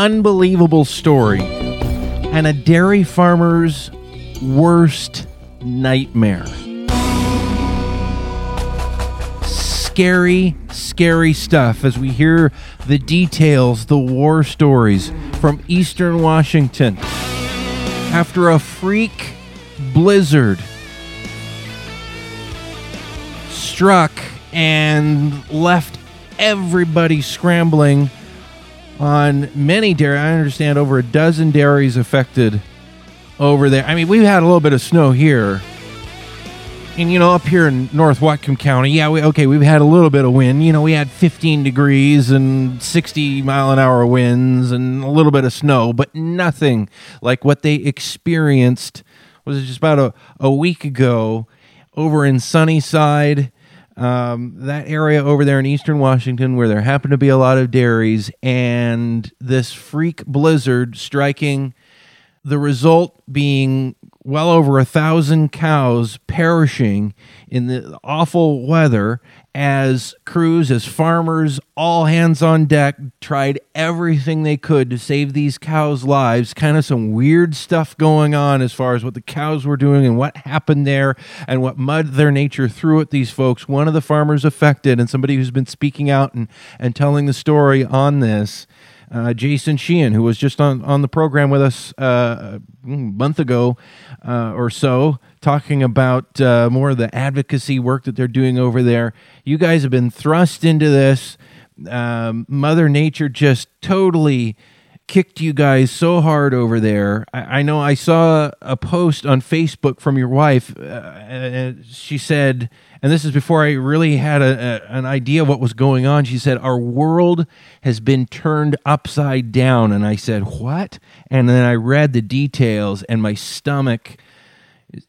unbelievable story and a dairy farmer's worst nightmare. Scary, scary stuff as we hear the details, the war stories from Eastern Washington. After a freak blizzard struck and left everybody scrambling on many dairy. I understand over a dozen dairies affected over there. I mean, we've had a little bit of snow here. And you know, up here in North Whatcom County, yeah, we, okay, we've had a little bit of wind. You know, we had 15 degrees and 60 mile an hour winds and a little bit of snow, but nothing like what they experienced was just about a, a week ago over in Sunnyside um, that area over there in eastern Washington where there happen to be a lot of dairies, and this freak blizzard striking, the result being well over a thousand cows perishing in the awful weather as crews, as farmers, all hands on deck, tried everything they could to save these cows' lives. Kind of some weird stuff going on as far as what the cows were doing and what happened there and what Mother Nature threw at these folks. One of the farmers affected and somebody who's been speaking out and, and telling the story on this. Uh, Jason Sheehan, who was just on, on the program with us uh, a month ago uh, or so, talking about uh, more of the advocacy work that they're doing over there. You guys have been thrust into this. Um, Mother Nature just totally kicked you guys so hard over there. I, I, know I saw a post on Facebook from your wife. Uh, she said, and this is before I really had a, a, an idea what was going on. She said, Our world has been turned upside down. And I said, What? And then I read the details, and my stomach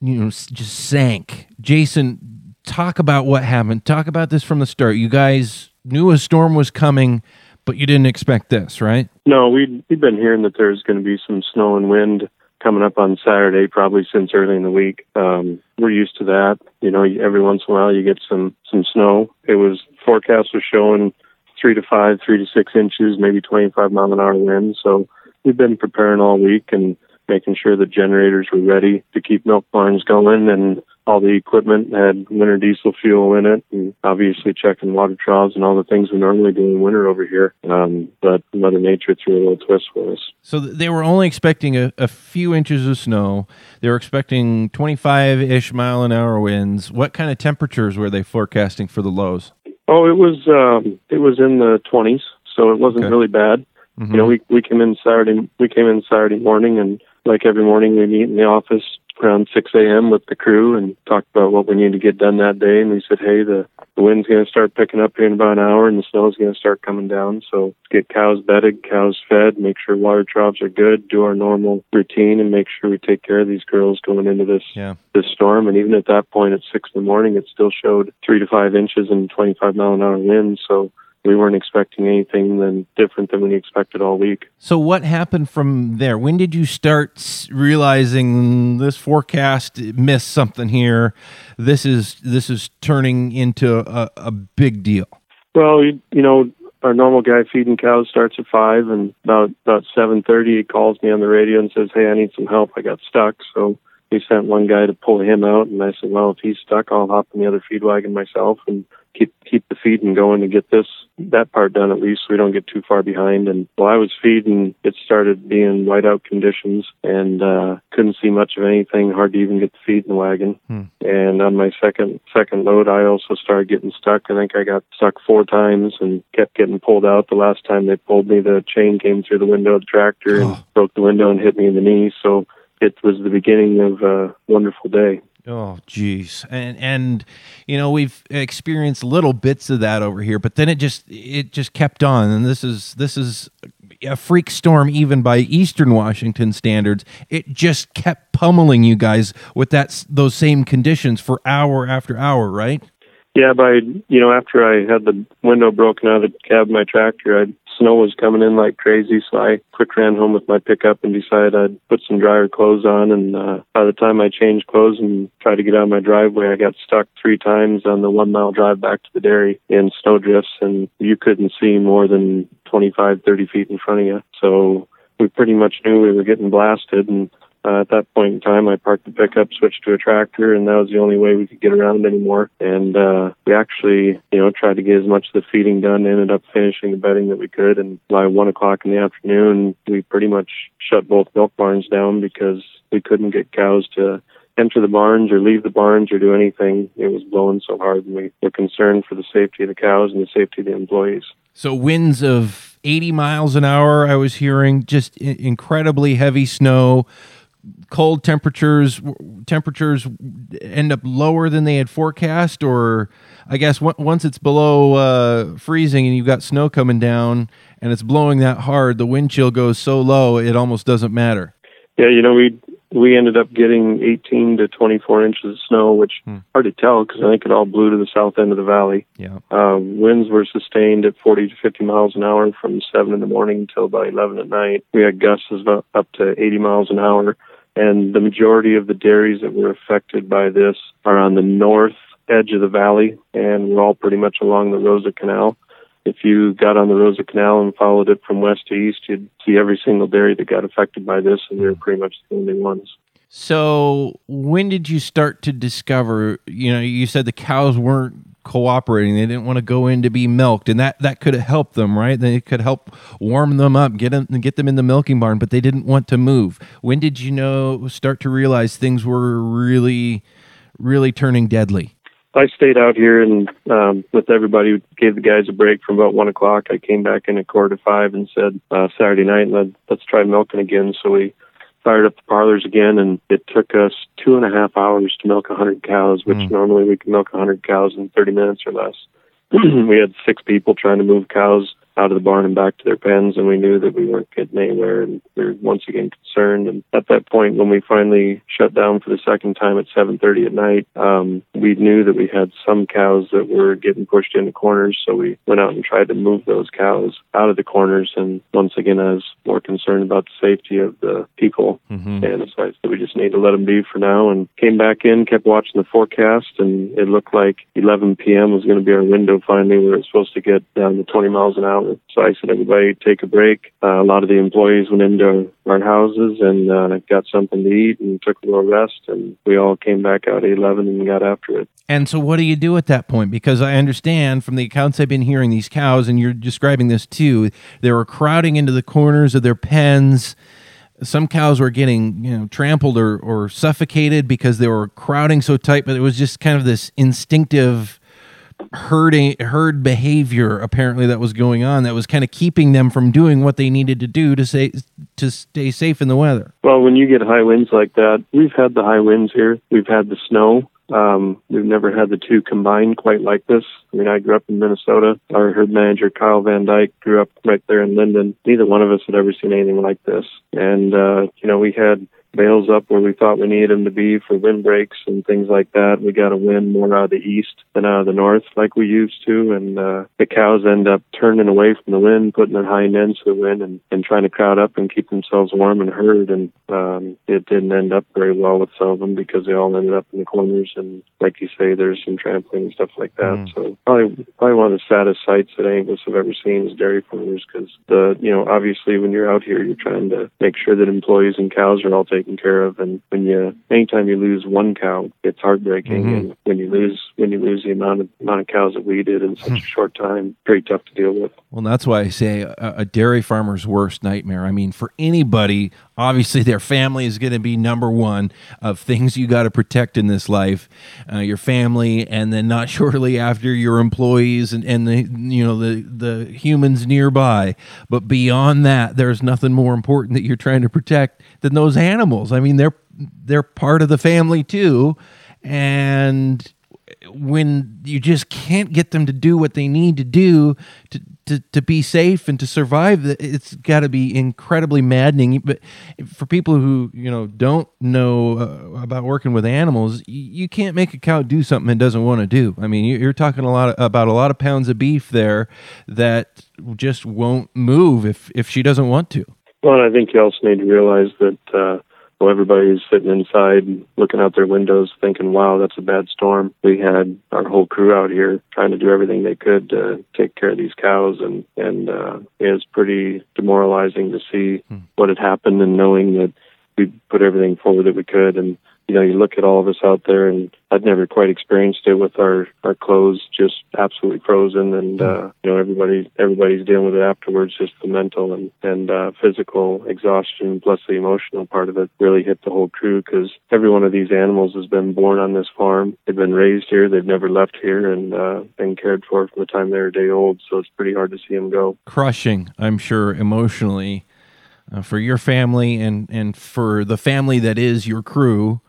you know just sank. Jason, talk about what happened. Talk about this from the start. You guys knew a storm was coming, but you didn't expect this, right? No, we we've been hearing that there's going to be some snow and wind coming up on Saturday, probably since early in the week. Um, we're used to that. You know, every once in a while you get some some snow. It was forecast was showing three to five, three to six inches, maybe 25 mile an hour wind. So we've been preparing all week and making sure the generators were ready to keep milk barns going and all the equipment had winter diesel fuel in it and obviously checking water troughs and all the things we normally do in winter over here. Um, but Mother Nature threw a little twist for us. So they were only expecting a, a few inches of snow. They were expecting 25 ish mile an hour winds. What kind of temperatures were they forecasting for the lows? Oh, it was um, it was in the 20s, so it wasn't okay. really bad. Mm-hmm. You know, we we came in Saturday we came in Saturday morning and like every morning we meet in the office around 6 a.m. with the crew and talk about what we need to get done that day. And we said, hey, the, the wind's going to start picking up here in about an hour and the snow's going to start coming down. So get cows bedded, cows fed, make sure water troughs are good, do our normal routine and make sure we take care of these girls going into this, yeah. this storm. And even at that point at six in the morning, it still showed three to five inches and 25 mile an hour winds. So we weren't expecting anything than different than we expected all week. So what happened from there? When did you start realizing this forecast missed something here? This is this is turning into a, a big deal. Well, you, you know, our normal guy feeding cows starts at five, and about about seven thirty, he calls me on the radio and says, "Hey, I need some help. I got stuck." So we sent one guy to pull him out, and I said, "Well, if he's stuck, I'll hop in the other feed wagon myself and keep keep the feeding going to get this that part done at least so we don't get too far behind. And while I was feeding, it started being whiteout conditions and uh, couldn't see much of anything. Hard to even get the feed in the wagon. Hmm. And on my second second load, I also started getting stuck. I think I got stuck four times and kept getting pulled out. The last time they pulled me, the chain came through the window of the tractor oh. and broke the window and hit me in the knee. So it was the beginning of a wonderful day. Oh, geez, and and you know we've experienced little bits of that over here, but then it just it just kept on, and this is this is a freak storm even by Eastern Washington standards. It just kept pummeling you guys with that those same conditions for hour after hour, right? Yeah, by you know, after I had the window broken out of the cab of my tractor, I snow was coming in like crazy, so I quick ran home with my pickup and decided I'd put some drier clothes on. And uh, by the time I changed clothes and tried to get out of my driveway, I got stuck three times on the one mile drive back to the dairy in snow drifts, and you couldn't see more than 25, 30 feet in front of you. So we pretty much knew we were getting blasted, and uh, at that point in time, I parked the pickup, switched to a tractor, and that was the only way we could get around anymore. And uh, we actually, you know, tried to get as much of the feeding done. Ended up finishing the bedding that we could, and by one o'clock in the afternoon, we pretty much shut both milk barns down because we couldn't get cows to enter the barns or leave the barns or do anything. It was blowing so hard, and we were concerned for the safety of the cows and the safety of the employees. So winds of 80 miles an hour, I was hearing, just incredibly heavy snow cold temperatures temperatures end up lower than they had forecast? Or i guess once it's below uh, freezing and you've got snow coming down and it's blowing that hard the wind chill goes so low it almost doesn't matter. Yeah you know we we ended up getting 18 to 24 inches of snow which hmm. hard to tell because i think it all blew to the south end of the valley. Yeah. Um, winds were sustained at 40 to 50 miles an hour from 7 in the morning until about 11 at night. We had gusts of up to 80 miles an hour and the majority of the dairies that were affected by this are on the north edge of the valley, and we're all pretty much along the Roza Canal. If you got on the Roza Canal and followed it from west to east, you'd see every single dairy that got affected by this, and were pretty much the only ones. So, when did you start to discover? You know, you said the cows weren't cooperating. They didn't want to go in to be milked, and that that could help them, right? They could help warm them up, get them get them in the milking barn, but they didn't want to move. When did you know start to realize things were really, really turning deadly? I stayed out here and um, with everybody, gave the guys a break from about one o'clock. I came back in at quarter to five and said uh, Saturday night, let, let's try milking again. So we fired up the parlors again, and it took us two and a half hours to milk a 100 cows, which mm. normally we can milk a 100 cows in 30 minutes or less. we had six people trying to move cows out of the barn and back to their pens, and we knew that we weren't getting anywhere, and we were once again concerned. And at that point, when we finally shut down for the second time at 7:30 at night, um, we knew that we had some cows that were getting pushed into corners, so we went out and tried to move those cows out of the corners. And once again, I was more concerned about the safety of the people, mm-hmm. and so I said we just need to let them be for now. And came back in, kept watching the forecast, and it looked like 11 p.m. was going to be our window finally. Where We were supposed to get down to 20 miles an hour so I said, everybody take a break. Uh, a lot of the employees went into our houses and uh, got something to eat and took a little rest. And we all came back out at 11 and got after it. And so, what do you do at that point? Because I understand from the accounts I've been hearing, these cows, and you're describing this too, they were crowding into the corners of their pens some cows were getting you know trampled or, or suffocated because they were crowding so tight but it was just kind of this instinctive herding herd behavior apparently that was going on that was kind of keeping them from doing what they needed to do to say to stay safe in the weather. Well, when you get high winds like that, we've had the high winds here. We've had the snow. Um, we've never had the two combined quite like this. I mean, I grew up in Minnesota. Our herd manager, Kyle Van Dyke, grew up right there in Lynden. Neither one of us had ever seen anything like this. And, uh, you know, we had bales up where we thought we needed them to be for wind breaks and things like that. We got a wind more out of the east than out of the north like we used to, and uh, the cows end up turning away from the wind, putting their hind ends to the wind, and, and trying to crowd up and keep themselves warm and herd. And um, it didn't end up very well with some of them because they all ended up in the corners. And like you say, there's some trampling and stuff like that. Mm. So probably probably one of the saddest sights that any of us have ever seen is dairy farmers because the you know obviously when you're out here you're trying to make sure that employees and cows are all taken taken care of. And when you, anytime you lose one cow, it's heartbreaking. Mm-hmm. And when you lose, when you lose the amount of amount of cows that we did in such a short time, pretty tough to deal with. Well, that's why I say a, a dairy farmer's worst nightmare. I mean, for anybody, obviously their family is going to be number one of things you got to protect in this life. Uh, your family, and then not shortly after your employees and, and the you know the the humans nearby. But beyond that, there's nothing more important that you're trying to protect than those animals. I mean, they're they're part of the family too, and when you just can't get them to do what they need to do to to, to be safe and to survive it's got to be incredibly maddening. But for people who you know don't know uh, about working with animals you, can't make a cow do something it doesn't want to do. I mean you're talking a lot of, about a lot of pounds of beef there that just won't move if if she doesn't want to. Well i think you also need to realize that uh, well, everybody's sitting inside looking out their windows thinking, wow, that's a bad storm. We had our whole crew out here trying to do everything they could to take care of these cows. And, and, uh, it was pretty demoralizing to see hmm. what had happened and knowing that we put everything forward that we could. And, you know, you look at all of us out there, and I'd never quite experienced it with our our clothes just absolutely frozen, and uh, you know, everybody everybody's dealing with it afterwards. Just the mental and and uh, physical exhaustion, plus the emotional part of it, really hit the whole crew because every one of these animals has been born on this farm. They've been raised here. They've never left here, and uh, been cared for from the time they were a day old. So it's pretty hard to see them go. Crushing, I'm sure, emotionally. Uh, for your family and, and for the family that is your crew,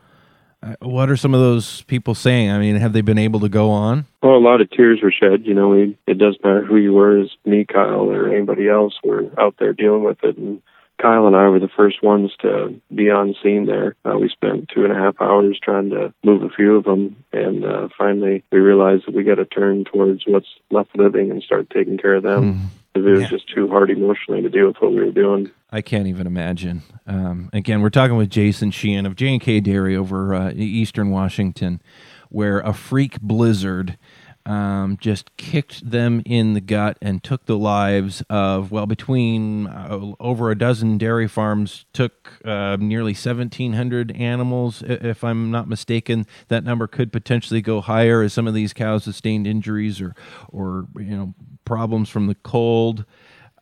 what are some of those people saying? I mean, have they been able to go on? Well, a lot of tears were shed. You know, we, it doesn't matter who you were, as me, Kyle, or anybody else. We're out there dealing with it, and Kyle and I were the first ones to be on scene there. Uh, we spent two and a half hours trying to move a few of them, and uh, finally we realized that we got to turn towards what's left living and start taking care of them. Mm. It was yeah. just too hard emotionally to deal with what we were doing. I can't even imagine. Um, again, we're talking with Jason Sheehan of J&K Dairy over uh, Eastern Washington, where a freak blizzard um, just kicked them in the gut and took the lives of well between uh, over a dozen dairy farms took uh, nearly 1700 animals if i'm not mistaken that number could potentially go higher as some of these cows sustained injuries or or you know problems from the cold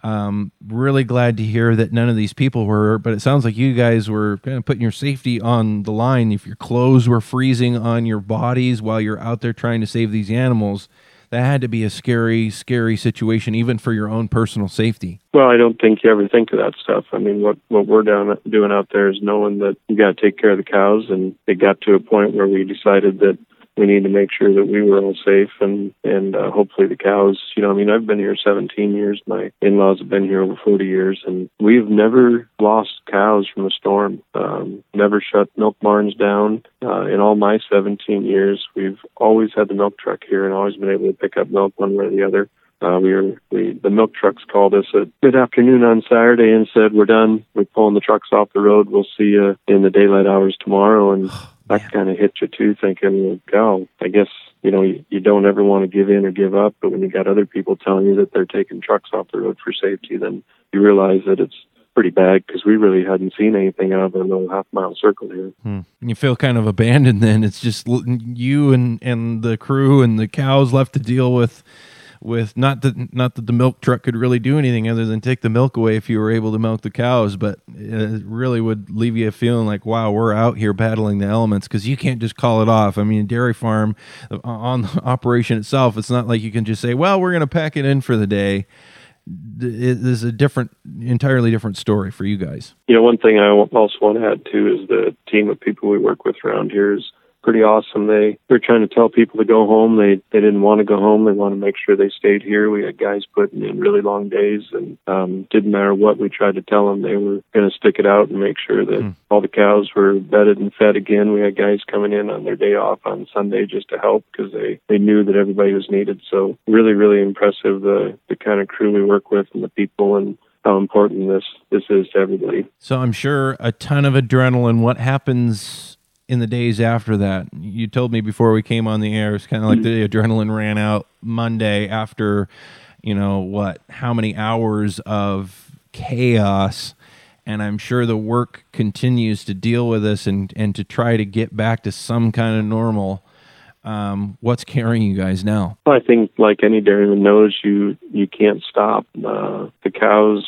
um, really glad to hear that none of these people were, but it sounds like you guys were kind of putting your safety on the line. If your clothes were freezing on your bodies while you're out there trying to save these animals, that had to be a scary, scary situation, even for your own personal safety. Well, I don't think you ever think of that stuff. I mean, what what we're down doing out there is knowing that you got to take care of the cows, and it got to a point where we decided that we need to make sure that we were all safe and and uh, hopefully the cows you know i mean i've been here 17 years my in-laws have been here over 40 years and we've never lost cows from a storm um, never shut milk barns down uh, in all my 17 years we've always had the milk truck here and always been able to pick up milk one way or the other uh, we were we the milk trucks called us at good afternoon on Saturday and said we're done. We're pulling the trucks off the road. We'll see you in the daylight hours tomorrow. And that kind of hit you too, thinking, "Go." I guess you know you, you don't ever want to give in or give up, but when you got other people telling you that they're taking trucks off the road for safety, then you realize that it's pretty bad because we really hadn't seen anything out of a little half mile circle here. Hmm. You feel kind of abandoned. Then it's just you and and the crew and the cows left to deal with with not that not that the milk truck could really do anything other than take the milk away if you were able to milk the cows, but it really would leave you a feeling like, wow, we're out here battling the elements because you can't just call it off. I mean, dairy farm uh, on the operation itself, it's not like you can just say, well, we're going to pack it in for the day. It is a different, entirely different story for you guys. You know, one thing I also want to add too is the team of people we work with around here is pretty awesome. They were trying to tell people to go home. They they didn't want to go home. They want to make sure they stayed here. We had guys putting in really long days, and um, didn't matter what we tried to tell them. They were going to stick it out and make sure that mm. all the cows were bedded and fed again. We had guys coming in on their day off on Sunday just to help because they they knew that everybody was needed. So really, really impressive the the kind of crew we work with and the people and how important this this is to everybody. So I'm sure a ton of adrenaline. What happens in the days after that. You told me before we came on the air, it's kind of like the adrenaline ran out Monday after, you know, what, how many hours of chaos. And I'm sure the work continues to deal with this and, and to try to get back to some kind of normal. Um, what's carrying you guys now? Well, I think, like any dairyman knows, you you can't stop. Uh, the cows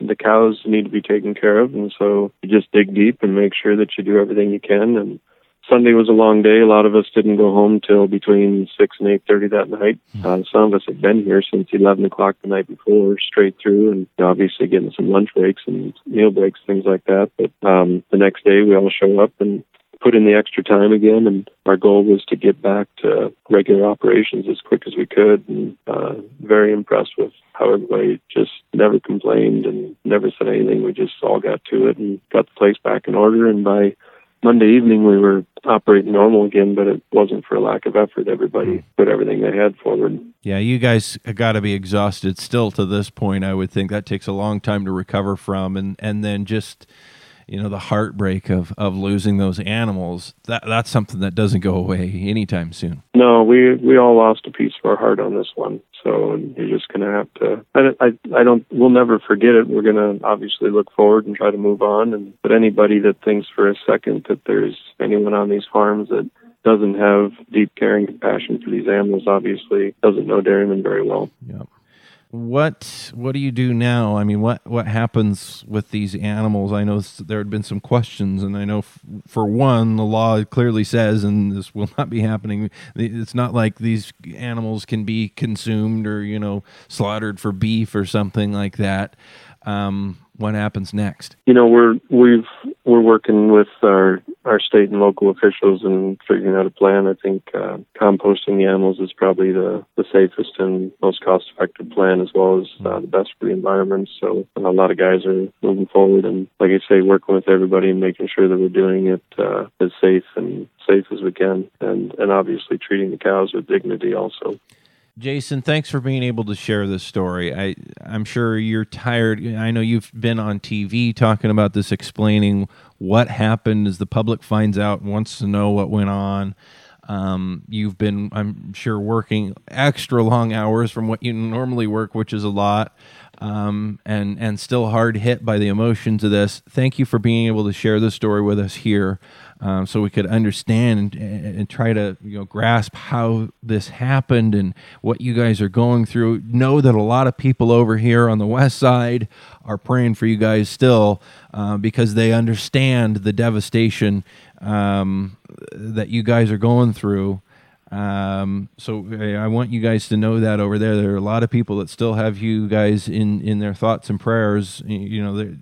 the cows need to be taken care of, and so you just dig deep and make sure that you do everything you can. And Sunday was a long day. A lot of us didn't go home till between six and eight thirty that night. Hmm. Uh, some of us had been here since eleven o'clock the night before, straight through, and obviously getting some lunch breaks and meal breaks, things like that. But um, the next day, we all show up and put in the extra time again, and our goal was to get back to regular operations as quick as we could. And uh, very impressed with how everybody just never complained and never said anything. We just all got to it and got the place back in order. And by Monday evening, we were operating normal again, but it wasn't for a lack of effort. Everybody hmm. put everything they had forward. Yeah, you guys got to be exhausted still to this point. I would think that takes a long time to recover from, and and then just you know the heartbreak of of losing those animals that that's something that doesn't go away anytime soon. No we we all lost a piece of our heart on this one. So you're just going to have to I, I i don't we'll never forget it. We're going to obviously look forward and try to move on. And but anybody that thinks for a second that there's anyone on these farms that doesn't have deep care and compassion for these animals obviously doesn't know dairymen very well. Yeah what what do you do now? I mean, what what happens with these animals? I know there had been some questions, and I know f- for one, the law clearly says, and this will not be happening. It's not like these animals can be consumed or you know slaughtered for beef or something like that. Um, what happens next? You know, we're we've we're working with our our state and local officials and figuring out a plan. I think uh, composting the animals is probably the the safest and most cost effective plan, as well as uh, the best for the environment. So a lot of guys are moving forward, and like I say, working with everybody and making sure that we're doing it uh, as safe and safe as we can, and and obviously treating the cows with dignity also. Jason, thanks for being able to share this story. I, I'm sure you're tired. I know you've been on TV talking about this, explaining what happened as the public finds out, and wants to know what went on. Um, you've been, I'm sure, working extra long hours from what you normally work, which is a lot, um, and and still hard hit by the emotions of this. Thank you for being able to share this story with us here um, so we could understand and, and, try to you know grasp how this happened and what you guys are going through. Know that a lot of people over here on the west side are praying for you guys still uh, because they understand the devastation um, that you guys are going through. Um, so I want you guys to know that over there, there are a lot of people that still have you guys in, in their thoughts and prayers. You know,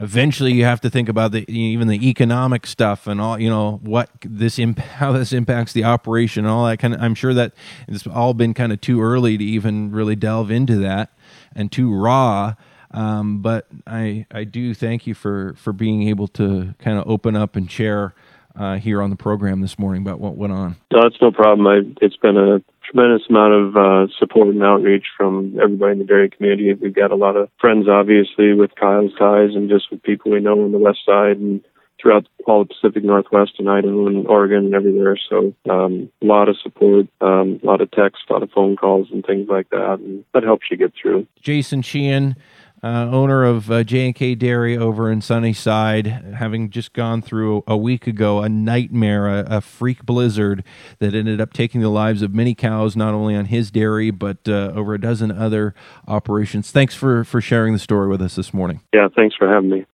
eventually you have to think about the even the economic stuff and all you know what this imp- how this impacts the operation and all that kind of i'm sure that it's all been kind of too early to even really delve into that and too raw um, but i i do thank you for for being able to kind of open up and share uh, here on the program this morning about what went on. No, that's no problem. I, it's been a tremendous amount of uh, support and outreach from everybody in the dairy community. We've got a lot of friends, obviously, with Kyle's ties and just with people we know on the west side and throughout all the Pacific Northwest and Idaho and Oregon and everywhere. So um, a lot of support, um, a lot of texts, a lot of phone calls and things like that, and that helps you get through. Jason Sheehan uh, owner of uh, J&K Dairy over in Sunnyside, having just gone through a week ago a nightmare, a, a, freak blizzard that ended up taking the lives of many cows, not only on his dairy but uh, over a dozen other operations. Thanks for for sharing the story with us this morning. Yeah, thanks for having me.